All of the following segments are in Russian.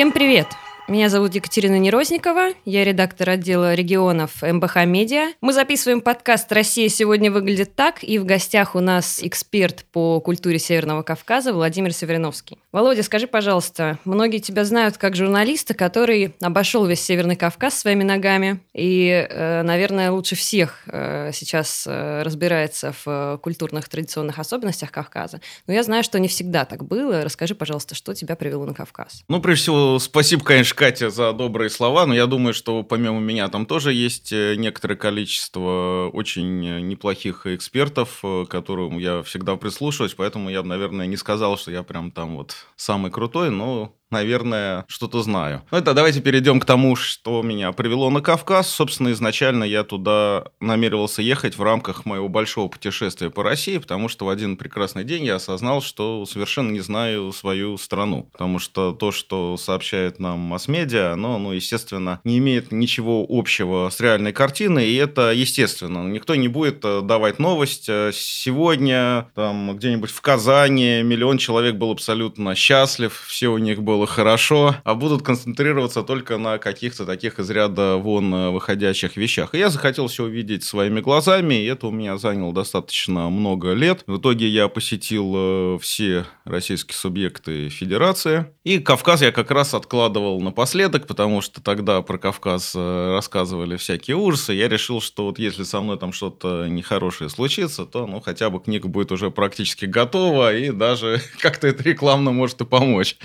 Всем привет! Меня зовут Екатерина Нерозникова, я редактор отдела регионов МБХ Медиа. Мы записываем подкаст «Россия сегодня выглядит так», и в гостях у нас эксперт по культуре Северного Кавказа Владимир Севериновский. Володя, скажи, пожалуйста, многие тебя знают как журналиста, который обошел весь Северный Кавказ своими ногами, и, э, наверное, лучше всех э, сейчас э, разбирается в культурных традиционных особенностях Кавказа. Но я знаю, что не всегда так было. Расскажи, пожалуйста, что тебя привело на Кавказ? Ну, прежде всего, спасибо, конечно, Катя, за добрые слова, но я думаю, что помимо меня там тоже есть э, некоторое количество очень э, неплохих экспертов, э, к которым я всегда прислушиваюсь, поэтому я, наверное, не сказал, что я прям там вот самый крутой, но наверное, что-то знаю. Ну, это давайте перейдем к тому, что меня привело на Кавказ. Собственно, изначально я туда намеревался ехать в рамках моего большого путешествия по России, потому что в один прекрасный день я осознал, что совершенно не знаю свою страну. Потому что то, что сообщает нам масс-медиа, оно, ну, естественно, не имеет ничего общего с реальной картиной, и это естественно. Никто не будет э, давать новость. Э, сегодня там где-нибудь в Казани миллион человек был абсолютно счастлив, все у них было было хорошо, а будут концентрироваться только на каких-то таких из ряда вон э, выходящих вещах. И я захотел все увидеть своими глазами, и это у меня заняло достаточно много лет. В итоге я посетил э, все российские субъекты федерации. И Кавказ я как раз откладывал напоследок, потому что тогда про Кавказ э, рассказывали всякие ужасы. Я решил, что вот если со мной там что-то нехорошее случится, то ну хотя бы книга будет уже практически готова, и даже как-то это рекламно может и помочь.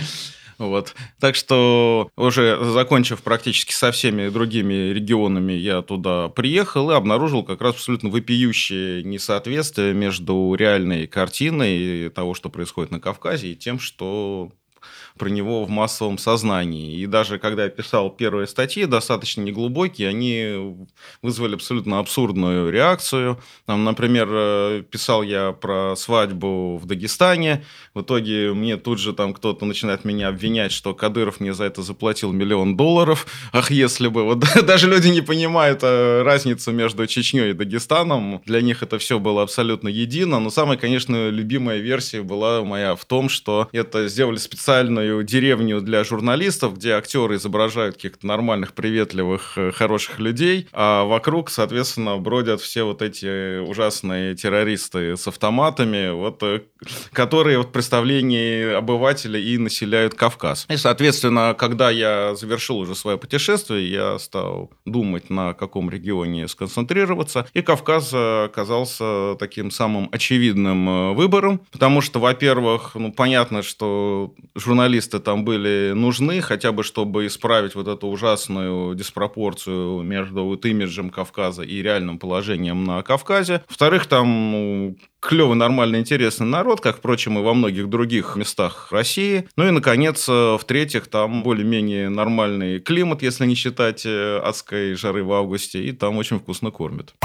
Вот. Так что уже закончив практически со всеми другими регионами, я туда приехал и обнаружил как раз абсолютно вопиющее несоответствие между реальной картиной того, что происходит на Кавказе, и тем, что про него в массовом сознании. И даже когда я писал первые статьи, достаточно неглубокие, они вызвали абсолютно абсурдную реакцию. Там, например, э, писал я про свадьбу в Дагестане. В итоге мне тут же там кто-то начинает меня обвинять, что Кадыров мне за это заплатил миллион долларов. Ах, если бы. Вот даже люди не понимают э, разницу между Чечней и Дагестаном. Для них это все было абсолютно едино. Но самая, конечно, любимая версия была моя в том, что это сделали специально уютную деревню для журналистов, где актеры изображают каких-то нормальных, приветливых, э, хороших людей, а вокруг, соответственно, бродят все вот эти ужасные террористы с автоматами, вот, э, которые вот представление обывателя и населяют Кавказ. И, соответственно, когда я завершил уже свое путешествие, я стал думать, на каком регионе сконцентрироваться, и Кавказ оказался таким самым очевидным э, выбором, потому что, во-первых, ну, понятно, что журналисты специалисты там были нужны, хотя бы чтобы исправить вот эту ужасную диспропорцию между вот имиджем Кавказа и реальным положением на Кавказе. Во-вторых, там ну, клевый, нормальный, интересный народ, как, впрочем, и во многих других местах России. Ну и, наконец, э, в-третьих, там более-менее нормальный климат, если не считать э, адской жары в августе, и там очень вкусно кормят.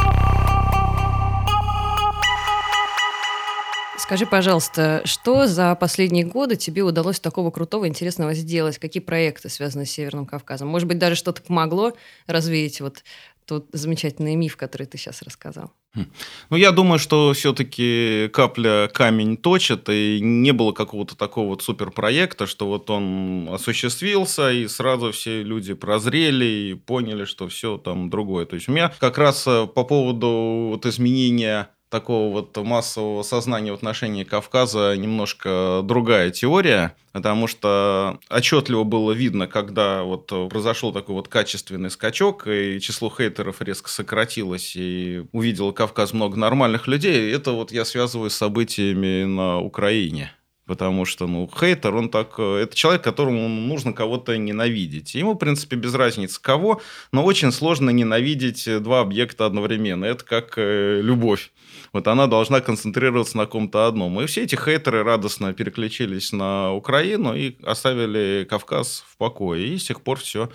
Скажи, пожалуйста, что за последние годы тебе удалось такого крутого, интересного сделать? Какие проекты связаны с Северным Кавказом? Может быть, даже что-то помогло развеять вот тот замечательный миф, который ты сейчас рассказал? Хм. Ну, я думаю, что все-таки капля камень точит, и не было какого-то такого вот суперпроекта, что вот он осуществился, и сразу все люди прозрели и поняли, что все там другое. То есть у меня как раз э, по поводу вот изменения такого вот массового сознания в отношении Кавказа немножко другая теория, потому что отчетливо было видно, когда вот произошел такой вот качественный скачок, и число хейтеров резко сократилось, и увидел Кавказ много нормальных людей, это вот я связываю с событиями на Украине потому что, ну, хейтер, он так... Э, это человек, которому нужно кого-то ненавидеть. Ему, в принципе, без разницы кого, но очень сложно ненавидеть два объекта одновременно. Это как э, любовь. Вот она должна концентрироваться на ком-то одном. И все эти хейтеры радостно переключились на Украину и оставили Кавказ в покое. И с тех пор все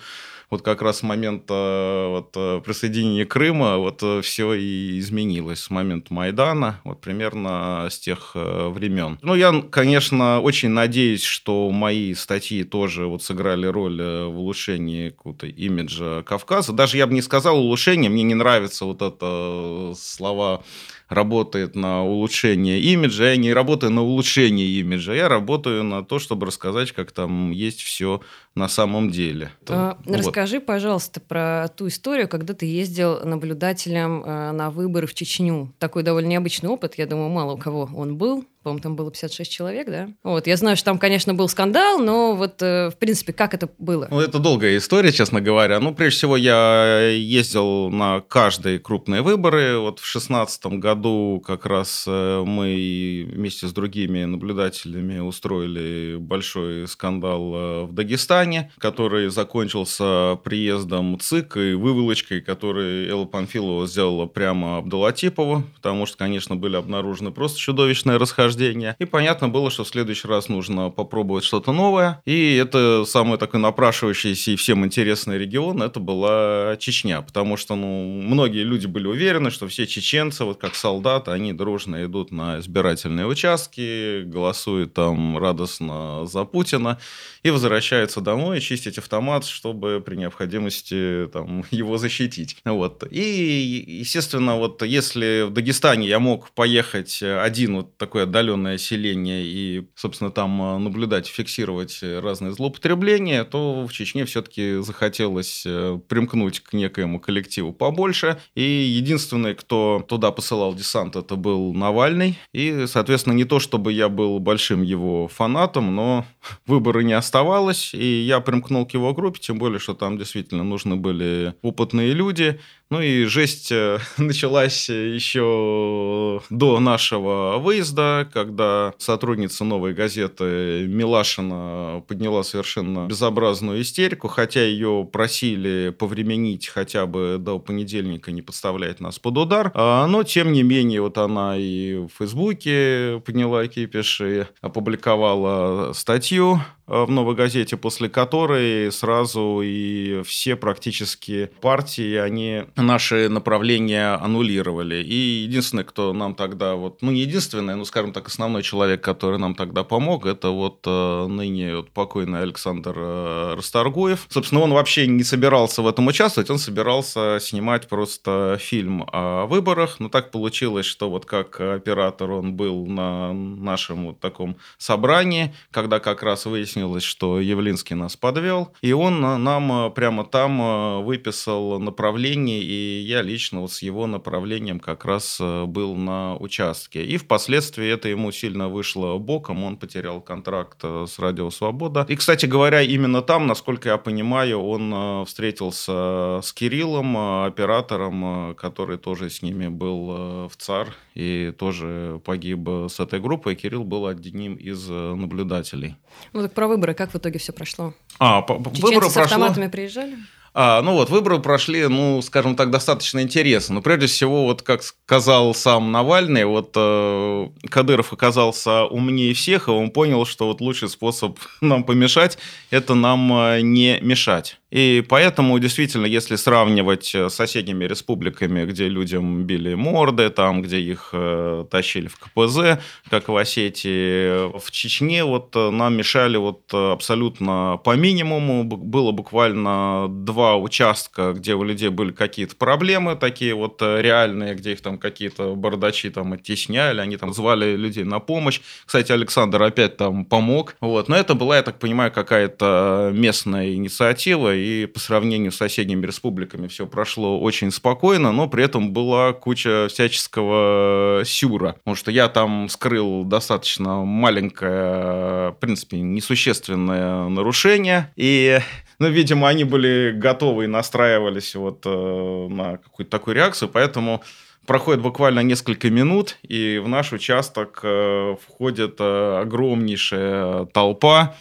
вот как раз с момента вот, э, присоединения Крыма вот э, все и изменилось с момента Майдана, вот примерно с тех э, времен. Ну, я, конечно, очень надеюсь, что мои статьи тоже вот сыграли роль в улучшении какого-то имиджа Кавказа. Даже я бы не сказал улучшение, мне не нравятся вот это слова работает на улучшение имиджа, я не работаю на улучшение имиджа, я работаю на то, чтобы рассказать, как там есть все на самом деле. А, вот. Расскажи, пожалуйста, про ту историю, когда ты ездил наблюдателем э, на выборы в Чечню. Такой довольно необычный опыт, я думаю, мало у кого он был по-моему, там было 56 человек, да? Вот, я знаю, что там, конечно, был скандал, но вот, э, в принципе, как это было? Ну, это долгая история, честно говоря. Ну, прежде всего, я ездил на каждые крупные выборы. Вот в 2016 году как раз э, мы вместе с другими наблюдателями устроили большой скандал э, в Дагестане, который закончился приездом ЦИК и выволочкой, который Элла Панфилова сделала прямо Абдулатипову, потому что, конечно, были обнаружены просто чудовищные расхождения рождения. И понятно было, что в следующий раз нужно попробовать что-то новое. И это самый такой напрашивающийся и всем интересный регион, это была Чечня. Потому что, ну, многие люди были уверены, что все чеченцы, вот как солдаты, они дружно идут на избирательные участки, голосуют там радостно за Путина и возвращаются домой чистить автомат, чтобы при необходимости там, его защитить. Вот. И, естественно, вот если в Дагестане я мог поехать один вот такой отдаленный удаленное селение и, собственно, там э, наблюдать, фиксировать разные злоупотребления, то в Чечне все-таки захотелось э, примкнуть к некоему коллективу побольше. И единственный, кто туда посылал десант, это был Навальный. И, соответственно, не то, чтобы я был большим его фанатом, но выбора не оставалось. И я примкнул к его группе, тем более, что там действительно нужны были опытные люди. Ну и жесть э, началась еще до нашего выезда, когда сотрудница «Новой газеты» Милашина подняла совершенно безобразную истерику, хотя ее просили повременить хотя бы до понедельника, не подставлять нас под удар. А, но, тем не менее, вот она и в Фейсбуке подняла кипиш и опубликовала статью в «Новой газете», после которой сразу и все практически партии, они наши направления аннулировали. И единственный, кто нам тогда, вот, ну, не единственный, но, скажем так, основной человек, который нам тогда помог, это вот э, ныне вот, покойный Александр э, Расторгуев. Собственно, он вообще не собирался в этом участвовать, он собирался снимать просто фильм о выборах, но так получилось, что вот как оператор он был на нашем вот таком собрании, когда как раз выяснилось, выяснилось, что Явлинский нас подвел, и он нам э, прямо там э, выписал направление, и я лично вот с его направлением как раз э, был на участке. И впоследствии это ему сильно вышло боком, он потерял контракт с Радио Свобода. И, кстати говоря, именно там, насколько я понимаю, он встретился с Кириллом, оператором, который тоже с ними был в ЦАР и тоже погиб с этой группой. Кирилл был одним из наблюдателей. Ну так про про выборы, как в итоге все прошло? А, по, Чеченцы выборы с прошло... автоматами приезжали? А, ну вот, выборы прошли, ну, скажем так, достаточно интересно. Но прежде всего, вот как сказал сам Навальный, вот э, Кадыров оказался умнее всех, и он понял, что вот лучший способ нам помешать – это нам э, не мешать. И поэтому, действительно, если сравнивать с соседними республиками, где людям били морды, там, где их э, тащили в КПЗ, как в Осетии, в Чечне вот э, нам мешали вот абсолютно по минимуму. Было буквально два участка, где у людей были какие-то проблемы такие вот э, реальные, где их там какие-то бардачи там оттесняли, они там звали людей на помощь. Кстати, Александр опять там помог. Вот. Но это была, я так понимаю, какая-то местная инициатива, и по сравнению с соседними республиками все прошло очень спокойно, но при этом была куча всяческого сюра, потому что я там скрыл достаточно маленькое, в принципе, несущественное нарушение, и ну, видимо, они были готовы и настраивались вот э, на какую-то такую реакцию, поэтому проходит буквально несколько минут, и в наш участок э, входит э, огромнейшая толпа,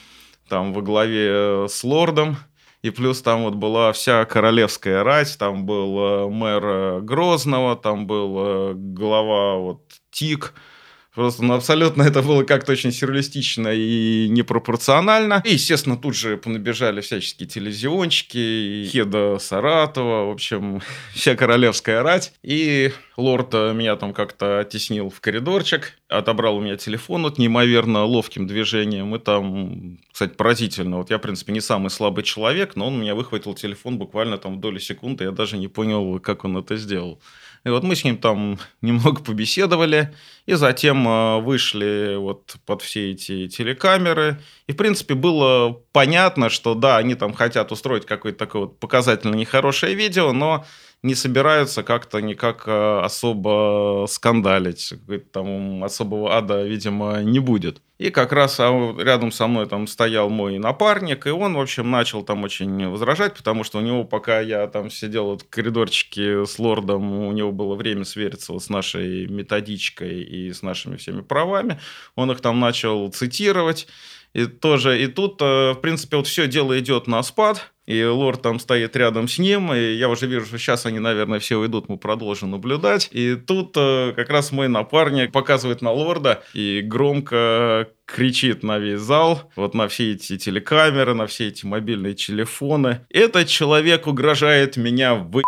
там во главе э, с лордом, и плюс там вот была вся королевская рать, там был э, мэр э, Грозного, там был э, глава вот ТИК, Просто ну, абсолютно это было как-то очень сюрреалистично и непропорционально. И, естественно, тут же понабежали всяческие телевизиончики, Хеда Саратова, в общем, вся королевская рать. И лорд меня там как-то оттеснил в коридорчик, отобрал у меня телефон вот неимоверно ловким движением. И там, кстати, поразительно. Вот я, в принципе, не самый слабый человек, но он у меня выхватил телефон буквально там в доли секунды. Я даже не понял, как он это сделал. И вот мы с ним там немного побеседовали, и затем э, вышли вот под все эти телекамеры. И, в принципе, было понятно, что да, они там хотят устроить какое-то такое вот показательно нехорошее видео, но не собираются как-то никак э, особо скандалить. Там особого ада, видимо, не будет. И как раз а, рядом со мной там стоял мой напарник, и он, в общем, начал там очень возражать, потому что у него, пока я там сидел в коридорчике с лордом, у него было время свериться вот с нашей методичкой и с нашими всеми правами. Он их там начал цитировать. И тоже, и тут, э, в принципе, вот все дело идет на спад, и лорд там стоит рядом с ним, и я уже вижу, что сейчас они, наверное, все уйдут, мы продолжим наблюдать. И тут э, как раз мой напарник показывает на лорда и громко кричит на весь зал, вот на все эти телекамеры, на все эти мобильные телефоны. Этот человек угрожает меня вы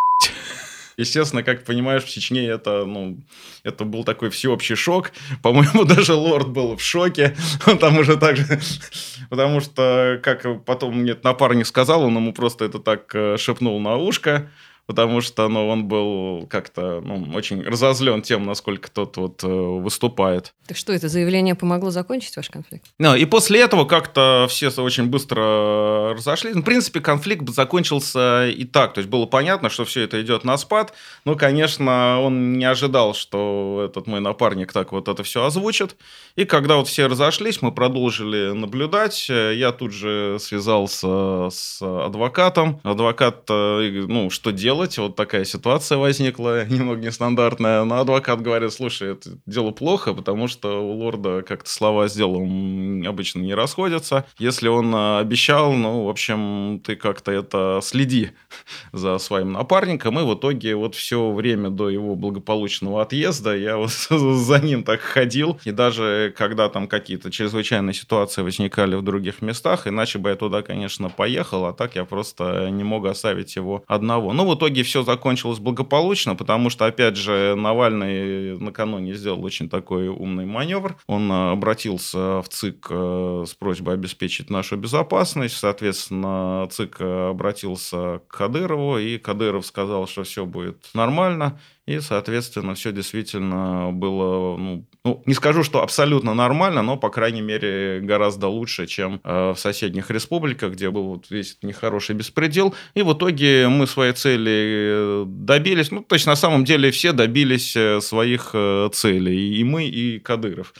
Естественно, как понимаешь, в Чечне это, ну, это был такой всеобщий шок. По-моему, даже лорд был в шоке. Он там уже так же... Потому что, как потом мне напарник сказал, он ему просто это так э, шепнул на ушко потому что ну, он был как-то ну, очень разозлен тем, насколько тот вот э, выступает. Так что, это заявление помогло закончить ваш конфликт? Ну, и после этого как-то все очень быстро разошлись. Ну, в принципе, конфликт закончился и так. То есть было понятно, что все это идет на спад. Но, конечно, он не ожидал, что этот мой напарник так вот это все озвучит. И когда вот все разошлись, мы продолжили наблюдать. Я тут же связался с адвокатом. Адвокат, э, ну, что делать? Делать. Вот такая ситуация возникла, немного нестандартная. Но адвокат говорит, слушай, это дело плохо, потому что у лорда как-то слова с делом обычно не расходятся. Если он а, обещал, ну, в общем, ты как-то это следи за своим напарником. И в итоге вот все время до его благополучного отъезда я вот за ним так ходил. И даже когда там какие-то чрезвычайные ситуации возникали в других местах, иначе бы я туда, конечно, поехал, а так я просто не мог оставить его одного. Ну, в итоге итоге все закончилось благополучно, потому что, опять же, Навальный накануне сделал очень такой умный маневр. Он э, обратился в ЦИК э, с просьбой обеспечить нашу безопасность. Соответственно, ЦИК обратился к Кадырову, и Кадыров сказал, что все будет нормально. И, соответственно, все действительно было, ну, ну, не скажу, что абсолютно нормально, но, по крайней мере, гораздо лучше, чем э, в соседних республиках, где был вот весь этот нехороший беспредел. И в итоге мы своей цели добились. Ну, то есть, на самом деле, все добились э, своих э, целей. И мы, и Кадыров.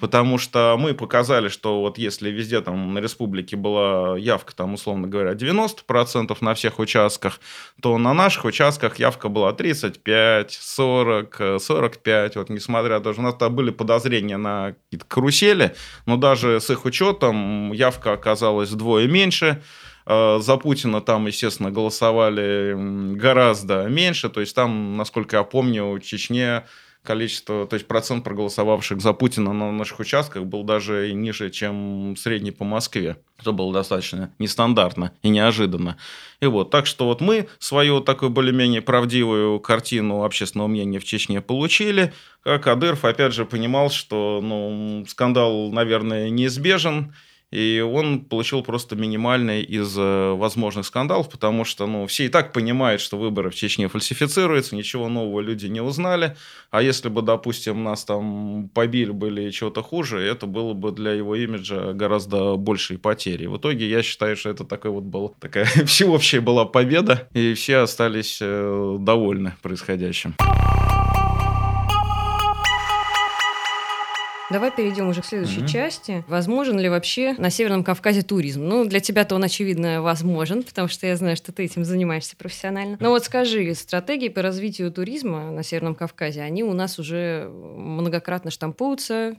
Потому что мы показали, что вот если везде там на республике была явка, там, условно говоря, 90% на всех участках, то на наших участках явка была 35, 40, 45, вот несмотря даже, у нас там были подозрения на какие-то карусели, но даже с их учетом явка оказалась вдвое меньше, э, за Путина там, естественно, голосовали гораздо меньше. То есть там, насколько я помню, в Чечне количество, то есть процент проголосовавших за Путина на наших участках был даже ниже, чем средний по Москве. Это было достаточно нестандартно и неожиданно. И вот, так что вот мы свою такую более-менее правдивую картину общественного мнения в Чечне получили. А Кадыров, опять же, понимал, что ну, скандал, наверное, неизбежен, и он получил просто минимальный из э, возможных скандалов, потому что ну, все и так понимают, что выборы в Чечне фальсифицируются, ничего нового люди не узнали. А если бы, допустим, нас там побили были чего-то хуже, это было бы для его имиджа гораздо большей потери. В итоге я считаю, что это такой вот был, такая всеобщая была победа, и все остались э, довольны происходящим. Давай перейдем уже к следующей mm-hmm. части. Возможен ли вообще на Северном Кавказе туризм? Ну, для тебя-то он, очевидно, возможен, потому что я знаю, что ты этим занимаешься профессионально. Но вот скажи, стратегии по развитию туризма на Северном Кавказе, они у нас уже многократно штампуются,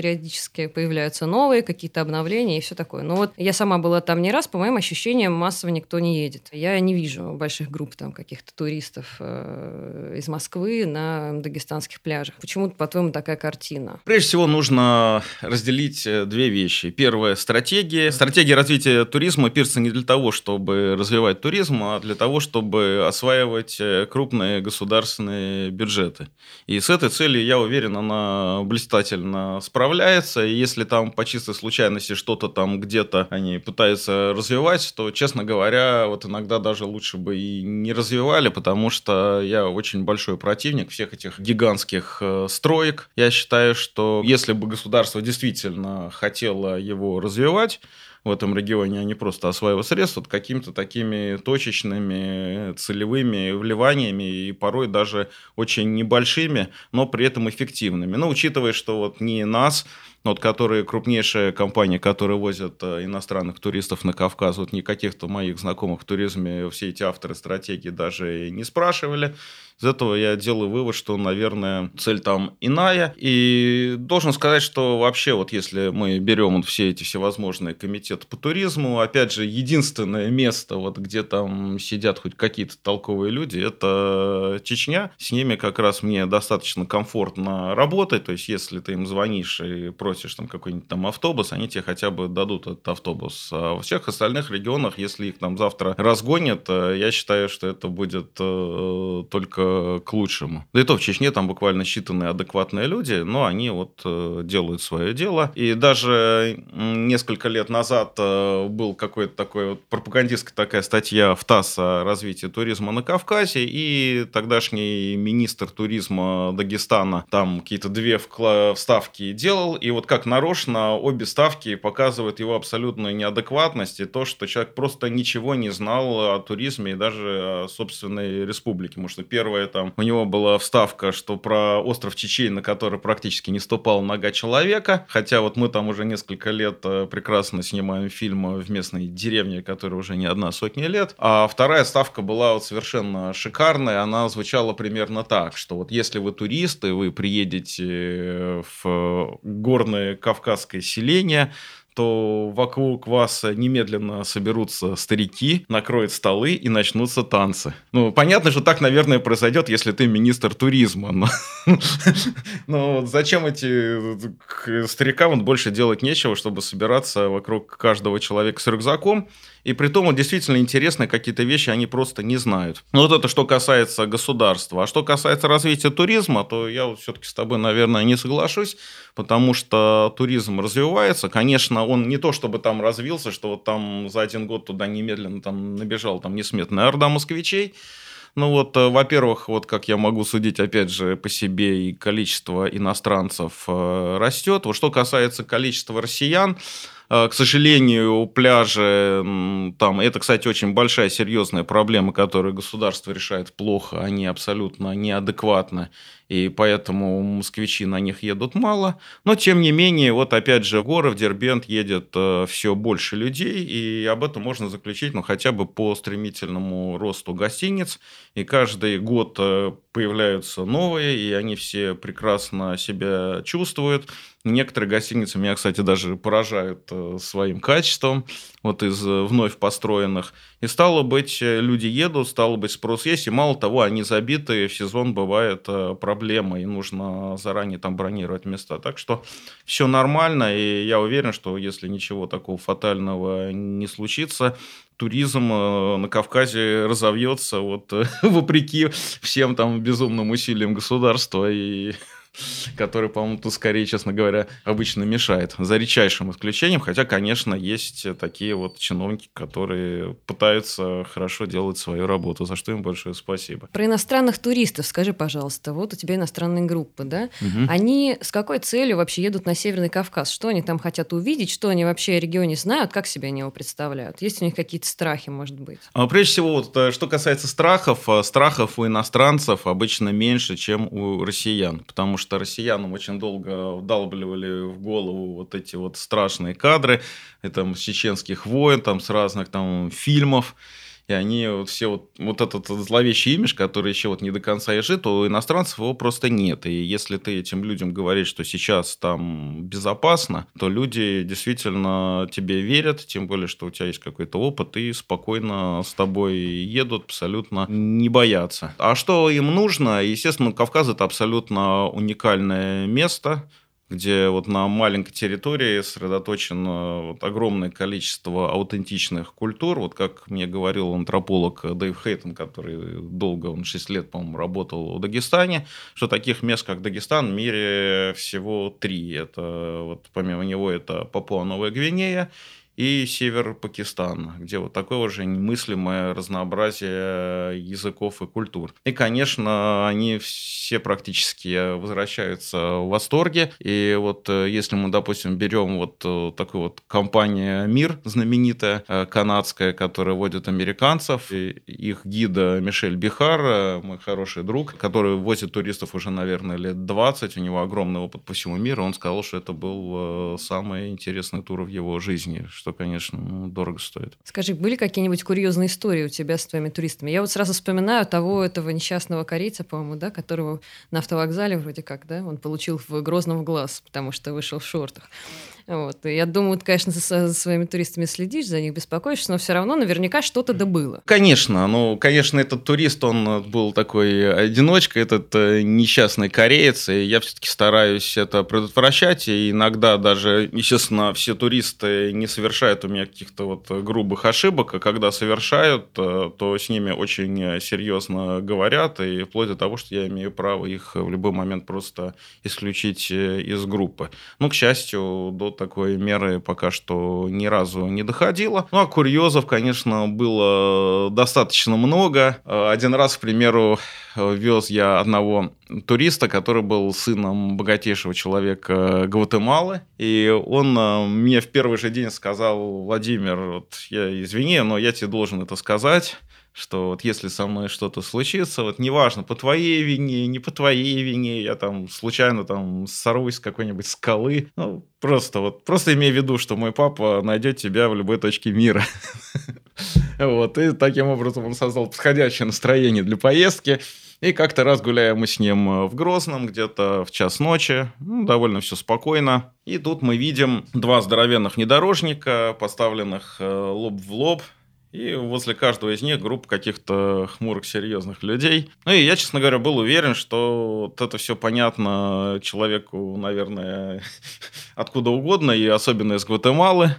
периодически появляются новые какие-то обновления и все такое. Но вот я сама была там не раз, по моим ощущениям, массово никто не едет. Я не вижу больших групп там каких-то туристов э, из Москвы на дагестанских пляжах. Почему, по-твоему, такая картина? Прежде всего, нужно разделить э, две вещи. Первое – стратегия. Стратегия развития туризма пирса не для того, чтобы развивать туризм, а для того, чтобы осваивать э, крупные государственные бюджеты. И с этой целью, я уверен, она блистательно справляется справляется, и если там по чистой случайности что-то там где-то они пытаются развивать, то, честно говоря, вот иногда даже лучше бы и не развивали, потому что я очень большой противник всех этих гигантских э, строек. Я считаю, что если бы государство действительно хотело его развивать, в этом регионе, а не просто осваивать средства, какими-то такими точечными целевыми вливаниями и порой даже очень небольшими, но при этом эффективными. Но учитывая, что вот не нас, вот, которые крупнейшая компания, которая возят э, иностранных туристов на Кавказ, вот никаких-то моих знакомых в туризме все эти авторы стратегии даже не спрашивали. Из этого я делаю вывод, что, наверное, цель там иная. И должен сказать, что вообще вот если мы берем вот все эти всевозможные комитеты по туризму, опять же, единственное место, вот где там сидят хоть какие-то толковые люди, это Чечня. С ними как раз мне достаточно комфортно работать. То есть, если ты им звонишь и просишь там какой-нибудь там автобус, они тебе хотя бы дадут этот автобус. А во всех остальных регионах, если их там завтра разгонят, э, я считаю, что это будет э, только к лучшему. Да и то в Чечне там буквально считанные адекватные люди, но они вот э, делают свое дело. И даже несколько лет назад э, был какой-то такой вот пропагандистская такая статья в ТАСС о развитии туризма на Кавказе, и тогдашний министр туризма Дагестана там какие-то две вставки делал, и вот как нарочно обе ставки показывают его абсолютную неадекватность и то, что человек просто ничего не знал о туризме и даже о собственной республике. Потому что первое там, у него была вставка, что про остров Чечей, на который практически не ступала нога человека, хотя вот мы там уже несколько лет э, прекрасно снимаем фильм в местной деревне, которая уже не одна сотня лет, а вторая ставка была вот совершенно шикарная, она звучала примерно так, что вот если вы туристы, вы приедете в горное кавказское селение, то вокруг вас немедленно соберутся старики, накроют столы и начнутся танцы. Ну, понятно, что так, наверное, произойдет, если ты министр туризма. Но, но зачем эти старикам вот больше делать нечего, чтобы собираться вокруг каждого человека с рюкзаком? И при том, вот действительно интересные какие-то вещи они просто не знают. Ну, вот это что касается государства. А что касается развития туризма, то я вот все-таки с тобой, наверное, не соглашусь, потому что туризм развивается. Конечно, он не то чтобы там развился, что вот там за один год туда немедленно там набежал там несметная орда москвичей. Ну вот, э, во-первых, вот как я могу судить, опять же, по себе, и количество иностранцев э, растет. Вот что касается количества россиян, к сожалению, пляжи, там, это, кстати, очень большая, серьезная проблема, которую государство решает плохо, они абсолютно неадекватно и поэтому москвичи на них едут мало. Но, тем не менее, вот опять же, в горы, в Дербент едет э, все больше людей, и об этом можно заключить, ну, хотя бы по стремительному росту гостиниц, и каждый год э, появляются новые, и они все прекрасно себя чувствуют. Некоторые гостиницы меня, кстати, даже поражают э, своим качеством, вот из э, вновь построенных. И стало быть, э, люди едут, стало быть, спрос есть, и мало того, они забиты, в сезон бывает проблема, и нужно заранее там бронировать места. Так что все нормально, и я уверен, что если ничего такого фатального не случится, туризм на Кавказе разовьется вот вопреки всем там безумным усилиям государства и который, по-моему, тут скорее, честно говоря, обычно мешает. За редчайшим исключением, хотя, конечно, есть такие вот чиновники, которые пытаются хорошо делать свою работу, за что им большое спасибо. Про иностранных туристов скажи, пожалуйста. Вот у тебя иностранные группы, да? Угу. Они с какой целью вообще едут на Северный Кавказ? Что они там хотят увидеть? Что они вообще о регионе знают? Как себе они его представляют? Есть у них какие-то страхи, может быть? А, прежде всего, вот, э, что касается страхов, э, страхов у иностранцев обычно меньше, чем у россиян, потому что россиянам очень долго вдалбливали в голову вот эти вот страшные кадры, это чеченских войн, там с разных там фильмов, и они вот все вот, вот этот зловещий имидж, который еще вот не до конца и жит, у иностранцев его просто нет. И если ты этим людям говоришь, что сейчас там безопасно, то люди действительно тебе верят, тем более, что у тебя есть какой-то опыт, и спокойно с тобой едут, абсолютно не боятся. А что им нужно? Естественно, Кавказ это абсолютно уникальное место, где вот на маленькой территории сосредоточено вот огромное количество аутентичных культур. Вот как мне говорил антрополог Дэйв Хейтон, который долго, он 6 лет, по-моему, работал в Дагестане, что таких мест, как Дагестан, в мире всего три. Это вот помимо него это Папуа-Новая Гвинея, и север Пакистана, где вот такое уже немыслимое разнообразие языков и культур. И, конечно, они все практически возвращаются в восторге. И вот э, если мы, допустим, берем вот э, такую вот компанию «Мир», знаменитая, э, канадская, которая водит американцев, и их гида Мишель Бихар, мой хороший друг, который возит туристов уже, наверное, лет 20, у него огромный опыт по всему миру, он сказал, что это был самый интересный тур в его жизни, что что, конечно, ну, дорого стоит. Скажи, были какие-нибудь курьезные истории у тебя с твоими туристами? Я вот сразу вспоминаю того этого несчастного корейца, по-моему, да, которого на автовокзале вроде как, да, он получил в Грозном глаз, потому что вышел в шортах. Вот. И я думаю, ты, конечно, за, за своими туристами следишь, за них беспокоишься, но все равно наверняка что-то да было. Конечно. Ну, конечно, этот турист, он был такой одиночка, этот э, несчастный кореец, и я все-таки стараюсь это предотвращать, и иногда даже, естественно, все туристы не совершают у меня каких-то вот грубых ошибок, а когда совершают, э, то с ними очень серьезно говорят, и вплоть до того, что я имею право их в любой момент просто исключить э, из группы. Ну, к счастью, до такой меры пока что ни разу не доходило. Ну, а курьезов, конечно, было достаточно много. Один раз, к примеру, вез я одного туриста, который был сыном богатейшего человека Гватемалы. И он э, мне в первый же день сказал, Владимир, вот я извини, но я тебе должен это сказать что вот если со мной что-то случится, вот неважно, по твоей вине, не по твоей вине, я там случайно там сорвусь с какой-нибудь скалы, ну, просто вот, просто имей в виду, что мой папа найдет тебя в любой точке мира. Вот, и таким образом он создал подходящее настроение для поездки. И как-то раз гуляем мы с ним в Грозном, где-то в час ночи, ну, довольно все спокойно. И тут мы видим два здоровенных внедорожника, поставленных э, лоб в лоб, и возле каждого из них группа каких-то хмурых, серьезных людей. Ну и я, честно говоря, был уверен, что вот это все понятно человеку, наверное, откуда угодно, и особенно из Гватемалы.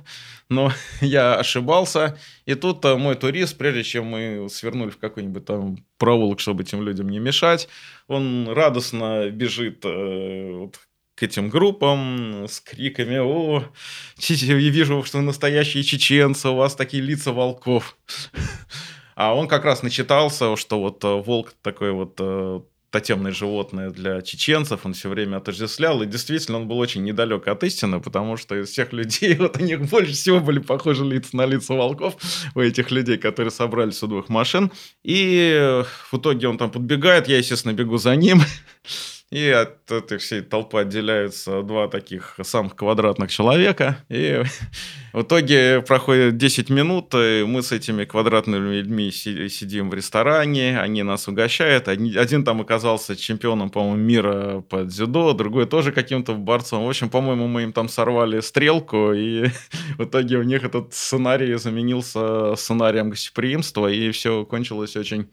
Но я ошибался. И тут э, мой турист, прежде чем мы свернули в какой-нибудь там проволок, чтобы этим людям не мешать, он радостно бежит э, вот, этим группам с криками «О, я вижу, что настоящие чеченцы, у вас такие лица волков». А он как раз начитался, что вот э, волк такой вот э, тотемное животное для чеченцев, он все время отождествлял, и действительно он был очень недалек от истины, потому что из всех людей, вот у них больше всего были похожи лица на лица волков, у этих людей, которые собрались у двух машин, и в итоге он там подбегает, я, естественно, бегу за ним, и от этой всей толпы отделяются два таких самых квадратных человека. И в итоге проходит 10 минут, и мы с этими квадратными людьми сидим в ресторане, они нас угощают. Один там оказался чемпионом, по-моему, мира по дзюдо, другой тоже каким-то борцом. В общем, по-моему, мы им там сорвали стрелку, и в итоге у них этот сценарий заменился сценарием гостеприимства, и все кончилось очень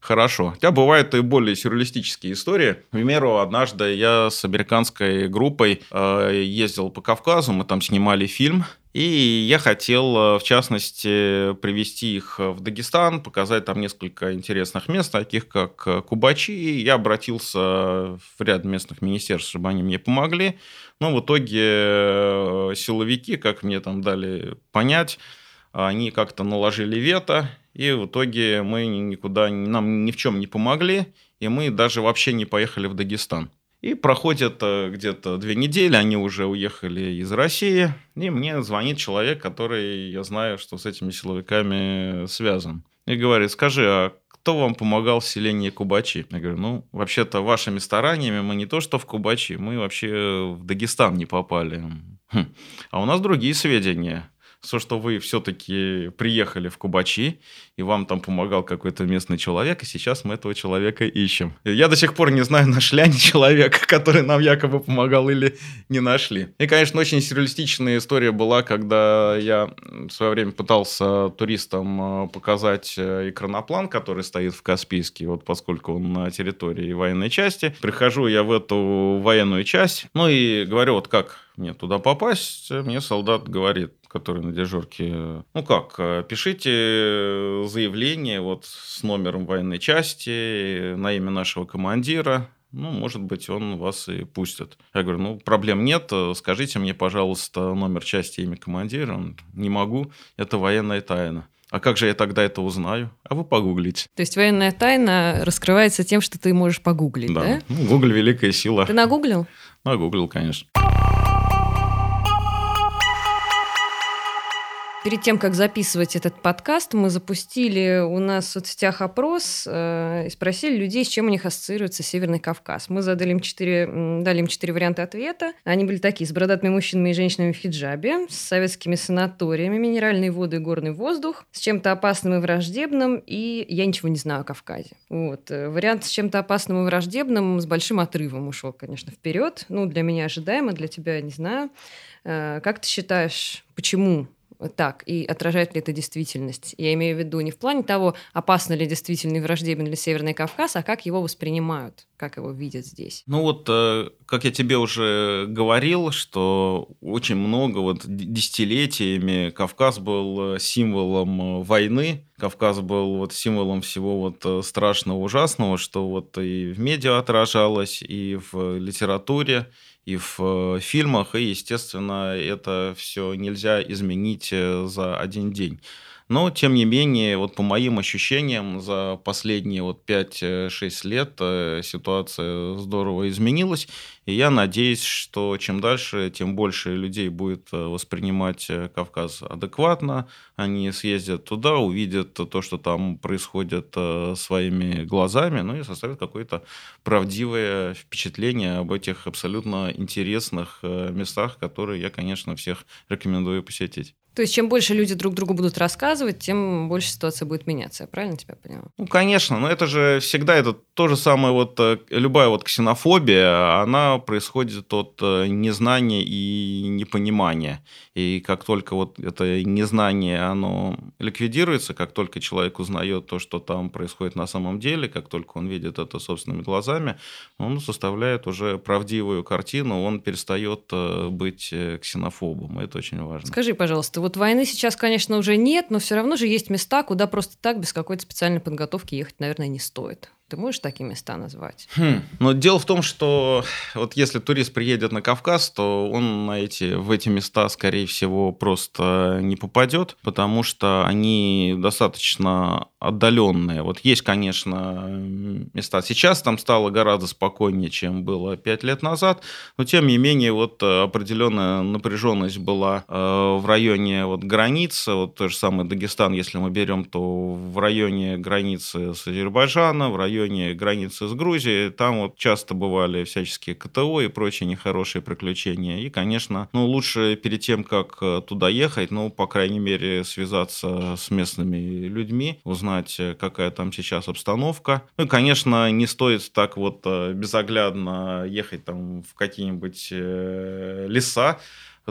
хорошо. Хотя бывают и более сюрреалистические истории. К примеру, однажды я с американской группой э, ездил по Кавказу, мы там снимали фильм, и я хотел, э, в частности, привести их в Дагестан, показать там несколько интересных мест, таких как Кубачи. Я обратился в ряд местных министерств, чтобы они мне помогли. Но в итоге э, силовики, как мне там дали понять, они как-то наложили вето, и в итоге мы никуда, нам ни в чем не помогли, и мы даже вообще не поехали в Дагестан. И проходит э, где-то две недели, они уже уехали из России, и мне звонит человек, который, я знаю, что с этими силовиками связан. И говорит, скажи, а кто вам помогал в селении Кубачи? Я говорю, ну, вообще-то вашими стараниями мы не то что в Кубачи, мы вообще в Дагестан не попали. Хм. А у нас другие сведения то, что вы все-таки приехали в Кубачи, и вам там помогал какой-то местный человек, и сейчас мы этого человека ищем. Я до сих пор не знаю, нашли они человека, который нам якобы помогал или не нашли. И, конечно, очень сюрреалистичная история была, когда я в свое время пытался туристам э, показать экраноплан, который стоит в Каспийске, вот поскольку он на территории военной части. Прихожу я в эту военную часть, ну и говорю, вот как мне туда попасть, мне солдат говорит, который на дежурке, ну как, э, пишите заявление вот с номером военной части на имя нашего командира, ну, может быть, он вас и пустит. Я говорю, ну, проблем нет, скажите мне, пожалуйста, номер части, имя командира. Он, не могу, это военная тайна. А как же я тогда это узнаю? А вы погуглите. То есть военная тайна раскрывается тем, что ты можешь погуглить, да? Да, ну, Google великая сила. Ты нагуглил? Нагуглил, конечно. Перед тем, как записывать этот подкаст, мы запустили у нас в соцсетях опрос э, и спросили людей, с чем у них ассоциируется Северный Кавказ. Мы задали им четыре, дали им четыре варианта ответа. Они были такие: с бородатыми мужчинами и женщинами в хиджабе, с советскими санаториями, минеральные воды и горный воздух, с чем-то опасным и враждебным, и я ничего не знаю о Кавказе. Вот. Э, вариант с чем-то опасным и враждебным с большим отрывом ушел, конечно, вперед. Ну, для меня ожидаемо, для тебя не знаю. Э, как ты считаешь, почему так, и отражает ли это действительность. Я имею в виду не в плане того, опасно ли действительно и враждебен ли Северный Кавказ, а как его воспринимают, как его видят здесь. Ну вот, э, как я тебе уже говорил, что очень много, вот десятилетиями Кавказ был э, символом э, войны, Кавказ был вот символом всего вот страшного, ужасного, что вот и в медиа отражалось, и в литературе, и в э, фильмах, и, естественно, это все нельзя изменить э, за один день. Но, тем не менее, вот по моим ощущениям, за последние вот 5-6 лет э, ситуация здорово изменилась. И я надеюсь, что чем дальше, тем больше людей будет э, воспринимать э, Кавказ адекватно. Они съездят туда, увидят то, что там происходит своими глазами, ну и составят какое-то правдивое впечатление об этих абсолютно интересных местах, которые я, конечно, всех рекомендую посетить. То есть, чем больше люди друг другу будут рассказывать, тем больше ситуация будет меняться. Я правильно тебя поняла? Ну, конечно. Но это же всегда это то же самое, вот э, любая вот ксенофобия, она происходит от э, незнания и непонимания. И как только вот это незнание, оно ликвидируется, как только человек узнает то, что там происходит на самом деле, как только он видит это собственными глазами, он составляет уже правдивую картину, он перестает э, быть ксенофобом. Это очень важно. Скажи, пожалуйста, вот войны сейчас, конечно, уже нет, но все равно же есть места, куда просто так без какой-то специальной подготовки ехать, наверное, не стоит. Ты можешь такие места назвать? Хм. Но дело в том, что вот если турист приедет на Кавказ, то он на эти, в эти места, скорее всего, просто не попадет, потому что они достаточно отдаленные. Вот есть, конечно, места. Сейчас там стало гораздо спокойнее, чем было пять лет назад, но тем не менее вот определенная напряженность была э, в районе вот границы, вот то же самое Дагестан, если мы берем, то в районе границы с Азербайджаном, в районе границы с Грузией. Там вот часто бывали всяческие КТО и прочие нехорошие приключения. И, конечно, ну, лучше перед тем, как э, туда ехать, ну, по крайней мере, связаться с местными людьми, узнать, э, какая там сейчас обстановка. Ну, и, конечно, не стоит так вот э, безоглядно ехать там в какие-нибудь леса,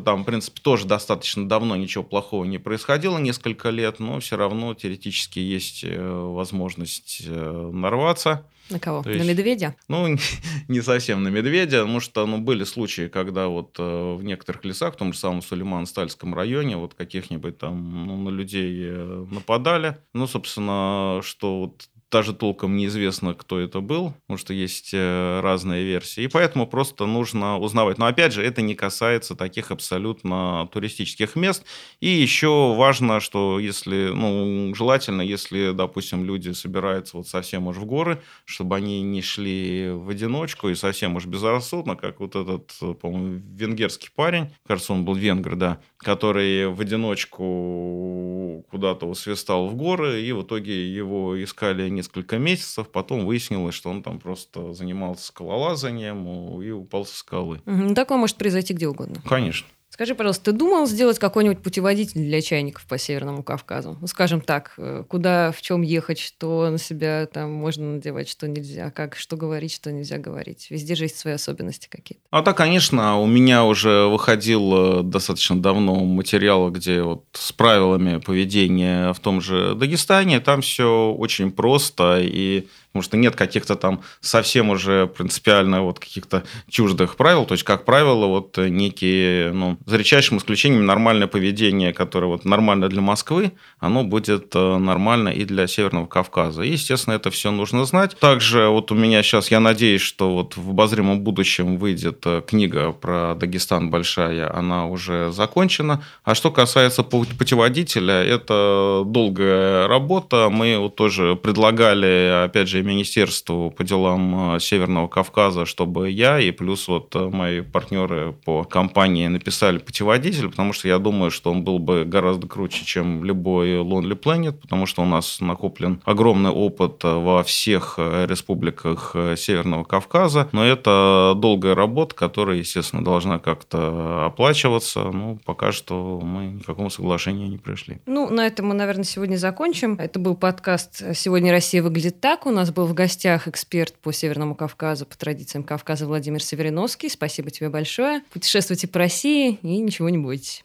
там, в принципе, тоже достаточно давно ничего плохого не происходило, несколько лет, но все равно теоретически есть э, возможность э, нарваться. На кого? То на есть, медведя? Ну, не совсем на медведя, потому что ну, были случаи, когда вот э, в некоторых лесах, в том же самом Сулейман-Стальском районе, вот каких-нибудь там ну, на людей нападали. Ну, собственно, что вот даже толком неизвестно, кто это был, потому что есть э, разные версии. И поэтому просто нужно узнавать. Но опять же, это не касается таких абсолютно туристических мест. И еще важно, что если, ну, желательно, если, допустим, люди собираются вот совсем уж в горы, чтобы они не шли в одиночку и совсем уж безрассудно, как вот этот, по-моему, венгерский парень, кажется, он был венгр, да, который в одиночку куда-то свистал в горы, и в итоге его искали не несколько месяцев. Потом выяснилось, что он там просто занимался скалолазанием и упал со скалы. Угу. Такое может произойти где угодно. Конечно. Скажи, пожалуйста, ты думал сделать какой-нибудь путеводитель для чайников по Северному Кавказу? Ну, скажем так, э, куда, в чем ехать, что на себя там можно надевать, что нельзя, как, что говорить, что нельзя говорить. Везде же есть свои особенности какие-то. А да, конечно, у меня уже выходил э, достаточно давно материал, где вот с правилами поведения в том же Дагестане. Там все очень просто и потому что нет каких-то там совсем уже принципиально вот каких-то чуждых правил, то есть, как правило, вот некие, ну, за редчайшим исключением нормальное поведение, которое вот нормально для Москвы, оно будет э, нормально и для Северного Кавказа. И, естественно, это все нужно знать. Также вот у меня сейчас, я надеюсь, что вот в обозримом будущем выйдет э, книга про Дагестан большая, она уже закончена. А что касается путеводителя, это долгая работа. Мы вот тоже предлагали, опять же, Министерству по делам э, Северного Кавказа, чтобы я и плюс вот э, мои партнеры по компании написали путеводитель, потому что я думаю, что он был бы гораздо круче, чем любой Lonely Planet, потому что у нас накоплен огромный опыт э, во всех республиках Северного Кавказа, но это долгая работа, которая, естественно, должна как-то оплачиваться. Ну, пока что мы ни к какому соглашению не пришли. Ну, на этом мы, наверное, сегодня закончим. Это был подкаст «Сегодня Россия выглядит так». У нас был в гостях эксперт по Северному Кавказу, по традициям Кавказа Владимир Севериновский. Спасибо тебе большое. Путешествуйте по России и ничего не бойтесь.